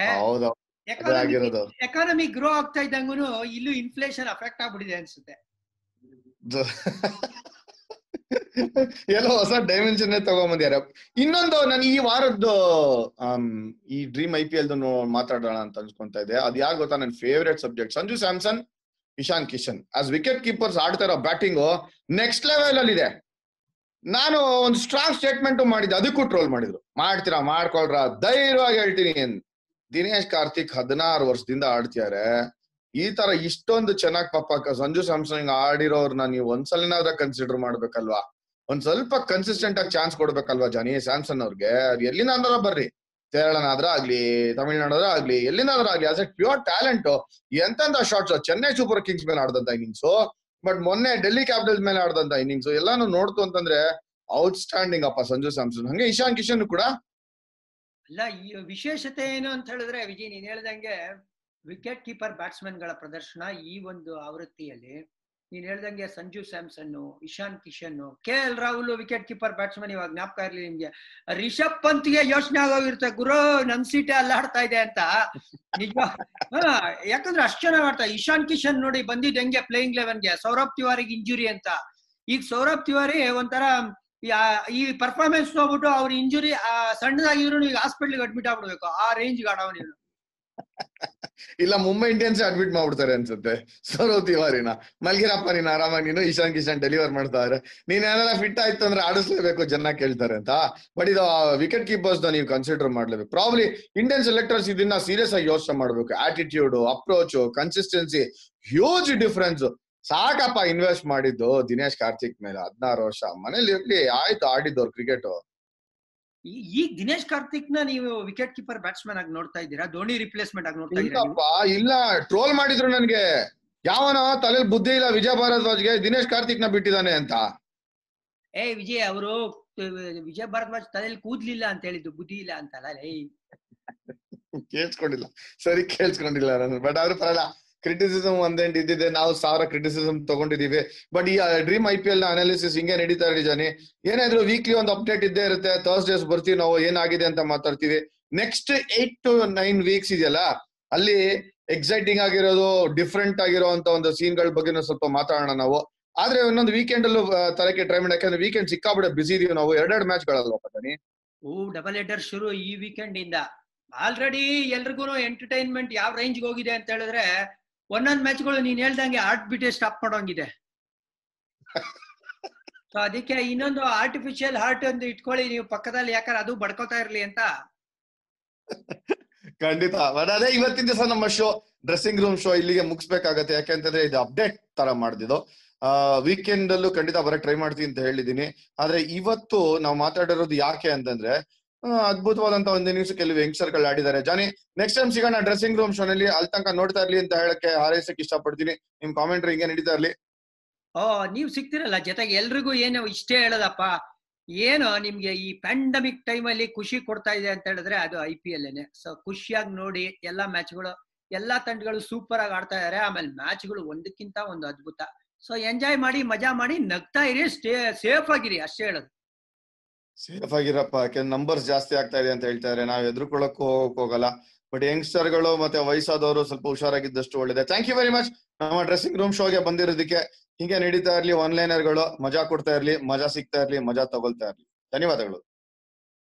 ಎಕಾನಮಿ ಗ್ರೋ ಆಗ್ತಾ ಇದ್ದಂಗೂ ಇಲ್ಲೂ ಇನ್ಫ್ಲೇಷನ್ ಅಫೆಕ್ಟ್ ಆಗ್ಬಿಟ್ಟಿದೆ ಅನ್ಸುತ್ತೆ. ಎಲ್ಲೋ ಹೊಸ ಡೈಮೆನ್ಷನ್ ತಗೊಂಬಂದ್ಯಾರ ಇನ್ನೊಂದು ನಾನು ಈ ವಾರದ್ದು ಈ ಡ್ರೀಮ್ ಐ ಪಿ ಎಲ್ ಮಾತಾಡೋಣ ಅಂತ ಅನ್ಸ್ಕೊಂತ ಇದೆ. ಅದ್ ಯಾಕೆ ಗೊತ್ತಾ? ನನ್ನ favourite subject Sanju Samson, Ishan Kishan. As wicket keepers ಆಡ್ತಾ ಇರೋ ಬ್ಯಾಟಿಂಗು ನೆಕ್ಸ್ಟ್ ಲೆವೆಲ್ ಅಲ್ಲಿ ಇದೆ. ನಾನು ಒಂದು ಸ್ಟ್ರಾಂಗ್ ಸ್ಟೇಟ್ಮೆಂಟ್ ಮಾಡಿದ್ದೆ, ಅದಕ್ಕೂ ಟ್ರೋಲ್ ಮಾಡಿದ್ರು. ಮಾಡ್ತೀರಾ? ಮಾಡ್ಕೊಳ್ರ? ಧೈರ್ಯವಾಗಿ ಹೇಳ್ತೀನಿ. ದಿನೇಶ್ ಕಾರ್ತಿಕ್ ಹದಿನಾರು ವರ್ಷದಿಂದ ಆಡ್ತಿದ್ದಾರೆ ಈ ತರ ಇಷ್ಟೊಂದು ಚೆನ್ನಾಗಿ ಪಾಪ ಸಂಜು ಸ್ಯಾಮ್ಸನ್ ಆಡಿರೋರ್ನ ನೀವು ಒಂದ್ಸಲನಾದ್ರ ಕನ್ಸಿಡರ್ ಮಾಡ್ಬೇಕಲ್ವಾ? ಒಂದ್ ಸ್ವಲ್ಪ ಕನ್ಸಿಸ್ಟೆಂಟ್ ಆಗಿ ಚಾನ್ಸ್ ಕೊಡ್ಬೇಕಲ್ವಾ ಜಾನಿ? ಸ್ಯಾಮ್ಸನ್ ಅವ್ರಿಗೆ. ಅದು ಎಲ್ಲಿನಾದ್ರ ಬರ್ರಿ. ಕೇರಳನಾದ್ರ ಆಗ್ಲಿ, ತಮಿಳ್ನಾಡಾದ್ರ ಆಗ್ಲಿ, ಎಲ್ಲಿನಾದ್ರ ಆಗ್ಲಿ ಆಸ್ ಎ ಪ್ಯೂರ್ ಟ್ಯಾಲೆಂಟ್ ಎಂತೆಂತ ಶಾರ್ಟ್ಸ್ ಚೆನ್ನೈ ಸೂಪರ್ ಕಿಂಗ್ಸ್ ಮೇಲೆ ಆಡದಂತ ಇನ್ನಿಂಗ್ಸ್ ಬಟ್ ಮೊನ್ನೆ ಡೆಲ್ಲಿ ಕ್ಯಾಪಿಟಲ್ಸ್ ಮೇಲೆ ಆಡದಂತ ಇನ್ನಿಂಗ್ಸ್ ಎಲ್ಲಾನು ನೋಡ್ತು ಅಂತಂದ್ರೆ ಔಟ್ಸ್ಟ್ಯಾಂಡಿಂಗ್ ಅಪ್ಪ ಸಂಜು ಸ್ಯಾಮ್ಸನ್ ಹಂಗೆ ಇಶಾನ್ ಕಿಶನ್ ಕೂಡ? ಅಲ್ಲ, ಈ ವಿಶೇಷತೆ ಏನು ಅಂತ ಹೇಳಿದ್ರೆ ವಿಜಯ್ ನೀನ್ ಹೇಳ್ದಂಗೆ ವಿಕೆಟ್ ಕೀಪರ್ ಬ್ಯಾಟ್ಸ್ಮನ್ಗಳ ಪ್ರದರ್ಶನ ಈ ಒಂದು ಆವೃತ್ತಿಯಲ್ಲಿ. ನೀನ್ ಹೇಳ್ದಂಗೆ Sanju Samson Ishan Kishan K L Rahul wicket keeper batsman ಇವಾಗ ಜ್ಞಾಪಕ ಇರ್ಲಿ ನಿಮ್ಗೆ. ರಿಷಬ್ ಪಂತ್ಗೆ ಯೋಚನೆ ಆಗೋಗಿರುತ್ತೆ, ಗುರು ನನ್ ಸೀಟೆ ಅಲ್ಲಾಡ್ತಾ ಇದೆ ಅಂತ. ನಿಜ. ಯಾಕಂದ್ರೆ ಅಷ್ಟ್ ಚೆನ್ನಾಗ್ ಆಡ್ತಾ, ಇಶಾನ್ ಕಿಶನ್ ನೋಡಿ ಬಂದಿದ್ ಹೆಂಗೆ ಪ್ಲೇಯಿಂಗ್ ಲೆವೆನ್ಗೆ ಸೌರಭ್ ತಿವಾರಿಗೆ ಇಂಜುರಿ ಅಂತ. ಈಗ ಸೌರಭ್ ತಿವಾರಿ ಒಂಥರ ಈ ಪರ್ಫಾರ್ಮೆನ್ಸ್ ನೋಡ್ಬಿಟ್ಟು ಅವ್ರ ಇಂಜುರಿ ಸಣ್ಣದಾಗಿದ್ರು ಈಗ ಹಾಸ್ಪಿಟ್ಲಿಗೆ ಅಡ್ಮಿಟ್ ಆಗ್ಬಿಡ್ಬೇಕು, ಆ ರೇಂಜ್ ಆಡವ ನೀನು ಇಲ್ಲ ಮುಂಬೈ ಇಂಡಿಯನ್ಸ್ ಅಡ್ಮಿಟ್ ಮಾಡ್ಬಿಡ್ತಾರೆ ಅನ್ಸುತ್ತೆ. ಸೌರವ್ ತಿವಾರಿನ ಮಲ್ಗಿರಪ್ಪ ನೀನ್ ಆರಾಮಾಗಿ ನೀನು ಇಶಾನ್ ಕಿಶಾನ್ ಡೆಲಿವರ್ ಮಾಡ್ತಾರೆ. ನೀನ್ ಏನಾರ ಫಿಟ್ ಆಯ್ತು ಅಂದ್ರೆ ಆಡಿಸ್ಲೇಬೇಕು ಜನ ಕೇಳ್ತಾರೆ ಅಂತ. ಬಟ್ ಇದು ವಿಕೆಟ್ ಕೀಪರ್ಸ್ ನೀವು ಕನ್ಸಿಡರ್ ಮಾಡ್ಲೇಬೇಕು. ಪ್ರಾಬ್ಲಿ ಇಂಡಿಯನ್ ಸೆಲೆಕ್ಟರ್ಸ್ ಇದನ್ನ ಸೀರಿಯಸ್ ಆಗಿ ಯೋಚನೆ ಮಾಡ್ಬೇಕು. Attitude approach consistency huge difference ಸಾಕಪ್ಪ ಇನ್ವೆಸ್ಟ್ ಮಾಡಿದ್ದು ದಿನೇಶ್ ಕಾರ್ತಿಕ್ ಮೇಲೆ ಹದಿನಾರು ವರ್ಷ. ಮನೇಲಿ ಇರ್ಲಿ, ಆಯ್ತು ಆಡಿದ್ದವ್ರು ಕ್ರಿಕೆಟ್ ಈಗ ದಿನೇಶ್ ಕಾರ್ತಿಕ್ನ ನೀವು ವಿಕೆಟ್ ಕೀಪರ್ ಬ್ಯಾಟ್ಸ್ಮನ್ ಆಗಿ ನೋಡ್ತಾ ಇದ್ದೀರಾ? ಧೋನಿ ರಿಪ್ಲೇಸ್ಮೆಂಟ್ ಆಗಿ ನೋಡ್ತಾ ಇದ್ದೀರಾ? ಇಲ್ಲ ಟ್ರೋಲ್ ಮಾಡಿದ್ರು ನನ್ಗೆ. ಯಾವನ ತಲೆಯಲ್ಲಿ ಬುದ್ಧಿ ಇಲ್ಲ ವಿಜಯ ಭಾರದ್ವಾಜ್ಗೆ ದಿನೇಶ್ ಕಾರ್ತಿಕ್ನ ಬಿಟ್ಟಿದ್ದಾನೆ ಅಂತ. ಏ ವಿಜಯ್ ಅವರು ವಿಜಯ ಭಾರದ್ವಾಜ್ ತಲೆಯಲ್ಲಿ ಕೂದ್ಲಿಲ್ಲ ಅಂತ ಹೇಳಿದ್ದು ಬುದ್ಧಿ ಇಲ್ಲ ಅಂತಲ್ಲ ಏಯ್. ಕೇಳಿಸ್ಕೊಂಡಿಲ್ಲ. ಸರಿ ಕೇಳಿಸ್ಕೊಂಡಿಲ್ಲ ನಾನು ಬಟ್ ಆದ್ರೂ ಪರಲ್ಲ ಕ್ರಿಟಿಸಿಸಮ್ ಒಂದೆಂಟ್ ಇದ್ದಿದೆ, ನಾವು ಸಾವಿರ ಕ್ರಿಟಿಸಿಸಮ್ ತಗೊಂಡಿದೀವಿ. ಬಟ್ ಈ ಡ್ರೀಮ್ ಐ ಪಿ ಎಲ್ನ ಅನಾಲಿಸಿಸ್ ಹಿಂಗೆ ನಡೀತಾ ಇದೆ ಜಾನಿ. ಏನಾದ್ರು ವೀಕ್ಲಿ ಒಂದು ಅಪ್ಡೇಟ್ ಇದ್ದೇ ಇರುತ್ತೆ ಥರ್ಸ್ಡೇಸ್ ಬರ್ತೀವಿ ನಾವು, ಏನಾಗಿದೆ ಅಂತ ಮಾತಾಡ್ತೀವಿ. Next eight to nine weeks ಇದೆಯಲ್ಲ, ಅಲ್ಲಿ ಎಕ್ಸೈಟಿಂಗ್ ಆಗಿರೋದು ಡಿಫ್ರೆಂಟ್ ಆಗಿರೋ ಒಂದು ಸೀನ್ಗಳ ಬಗ್ಗೆ ಸ್ವಲ್ಪ ಮಾತಾಡೋಣ ನಾವು. ಆದ್ರೆ ಇನ್ನೊಂದು ವೀಕೆಂಡ್ ಅಲ್ಲೂ ತರಕ್ಕೆ ಟ್ರೈ ಮಾಡಿ ಯಾಕಂದ್ರೆ ವೀಕೆಂಡ್ ಸಿಕ್ಕಾಬಿಡ ಬಿಸಿ ಇದೀವಿ ನಾವು. ಎರಡೆರಡು ಮ್ಯಾಚ್ ಗಳಲ್ವಾ ಓ ಡಬಲ್ ಹೆಡರ್ ಶುರು ಈ ವೀಕೆಂಡ್ ಇಂದ. ಆಲ್ರೆಡಿ ಎಲ್ರಿಗೂ ಎಂಟರ್ಟೈನ್ಮೆಂಟ್ ಯಾವ ರೇಂಜ್ ಹೋಗಿದೆ ಅಂತ ಹೇಳಿದ್ರೆ ಒಂದೊಂದ್ ಮ್ಯಾಚ್ಗಳು ನೀನ್ ಹೇಳ್ದಂಗೆ ಆರ್ಟ್ ಬಿಟ್ಟೆ ಸ್ಟಾಪ್ ಮಾಡೋಂಗಿದೆ. ಸೊ ಅದಕ್ಕೆ ಇನ್ನೊಂದು ಆರ್ಟಿಫಿಷಿಯಲ್ ಹಾರ್ಟ್ ಒಂದು ಇಟ್ಕೊಳ್ಳಿ ನೀವು ಪಕ್ಕದಲ್ಲಿ ಯಾಕಂದ್ರೆ ಅದು ಬಡ್ಕೋತಾ ಇರ್ಲಿ ಅಂತ. ಖಂಡಿತ. ಅದೇ ಇವತ್ತಿನ ದಿವಸ ನಮ್ಮ ಶೋ ಡ್ರೆಸ್ಸಿಂಗ್ ರೂಮ್ ಶೋ ಇಲ್ಲಿಗೆ ಮುಗಿಸ್ಬೇಕಾಗತ್ತೆ. ಯಾಕೆಂತಂದ್ರೆ ಇದು ಅಪ್ಡೇಟ್ ತರ ಮಾಡ್ದಿದ್ದು. ಆ ವೀಕೆಂಡ್ ಅಲ್ಲೂ ಖಂಡಿತ ಬರಕ್ ಟ್ರೈ ಮಾಡ್ತೀನಿ ಅಂತ ಹೇಳಿದೀನಿ ಆದ್ರೆ ಇವತ್ತು ನಾವು ಮಾತಾಡಿರೋದು ಯಾಕೆ ಅಂತಂದ್ರೆ ಅದ್ಭುತವಾದಂತ ಒಂದು ಇನ್ನಿಂಗ್ಸ್ ಕೆಲವು ಯಂಗ್ಸ್ಟರ್ಗಳು ಆಡಿದ್ದಾರೆ. ಜಾನಿ ನೆಕ್ಸ್ಟ್ ಟೈಮ್ ಸಿಗೋಣ ಡ್ರೆಸ್ಸಿಂಗ್ ರೂಮ್ ಶೋನಲ್ಲಿ ಅಲ್ಲಿ ತನಕ ನೋಡ್ತಾ ಇರ್ಲಿ ಅಂತ ಹೇಳಕ್ಕೆ ಹಾರೈಸಕ್ಕೆ ಇಷ್ಟಪಡ್ತೀನಿ. ನಿಮ್ ಕಾಮೆಂಟ್ರಿ ಹಿಂಗೆ ನಡೀತಾ ಇರ್ಲಿ? ಓ, ನೀವ್ ಸಿಗ್ತಿರಲ್ಲ, ಜೊತೆಗೆ ಎಲ್ರಿಗೂ ಏನು ಇಷ್ಟೇ ಹೇಳೋದಪ್ಪ. ಏನು ನಿಮ್ಗೆ ಈ ಪ್ಯಾಂಡಮಿಕ್ ಟೈಮ್ ಅಲ್ಲಿ ಖುಷಿ ಕೊಡ್ತಾ ಇದೆ ಅಂತ ಹೇಳಿದ್ರೆ ಅದು ಐ ಪಿ ಎಲ್ ಸೊ ಖುಷಿಯಾಗಿ ನೋಡಿ, ಎಲ್ಲಾ ಮ್ಯಾಚ್ಗಳು ಎಲ್ಲಾ ತಂಡಗಳು ಸೂಪರ್ ಆಗಿ ಆಡ್ತಾ ಇದಾರೆ. ಆಮೇಲೆ ಮ್ಯಾಚ್ಗಳು ಒಂದಕ್ಕಿಂತ ಒಂದು ಅದ್ಭುತ. ಸೊ ಎಂಜಾಯ್ ಮಾಡಿ, ಮಜಾ ಮಾಡಿ, ನಗ್ತಾ ಇರಿ, ಸ್ಟೇ ಸೇಫ್ ಆಗಿರಿ, ಅಷ್ಟೇ ಹೇಳೋದು. ಸೇಫ್ ಆಗಿರಪ್ಪ. ಯಾಕೆಂದ್ರೆ ನಂಬರ್ಸ್ ಜಾಸ್ತಿ ಆಗ್ತಾ ಇದೆ ಅಂತ ಹೇಳ್ತಾ ಇದಾರೆ ನಾವ್ ಎದುರ್ಕೊಳ್ಳಕ್ಕೂ ಹೋಗಕ್ ಹೋಗಲ್ಲ. ಬಟ್ ಯಂಗ್ಸ್ಟರ್ಗಳು ಮತ್ತೆ ವಯಸ್ಸಾದವರು ಸ್ವಲ್ಪ ಹುಷಾರಾಗಿದ್ದಷ್ಟು ಒಳ್ಳೇದೆ. ಥ್ಯಾಂಕ್ ಯು ವೆರಿ ಮಚ್ ನಮ್ಮ ಡ್ರೆಸ್ಸಿಂಗ್ ರೂಮ್ ಶೋಗೆ ಬಂದಿರೋದಕ್ಕೆ ಹಿಂಗೆ ನಡೀತಾ ಇರ್ಲಿ ಒನ್ಲೈನರ್ಗಳು, ಮಜಾ ಕೊಡ್ತಾ ಇರ್ಲಿ, ಮಜಾ ಸಿಗ್ತಾ ಇರ್ಲಿ, ಮಜಾ ತಗೊಳ್ತಾ ಇರ್ಲಿ. ಧನ್ಯವಾದಗಳು.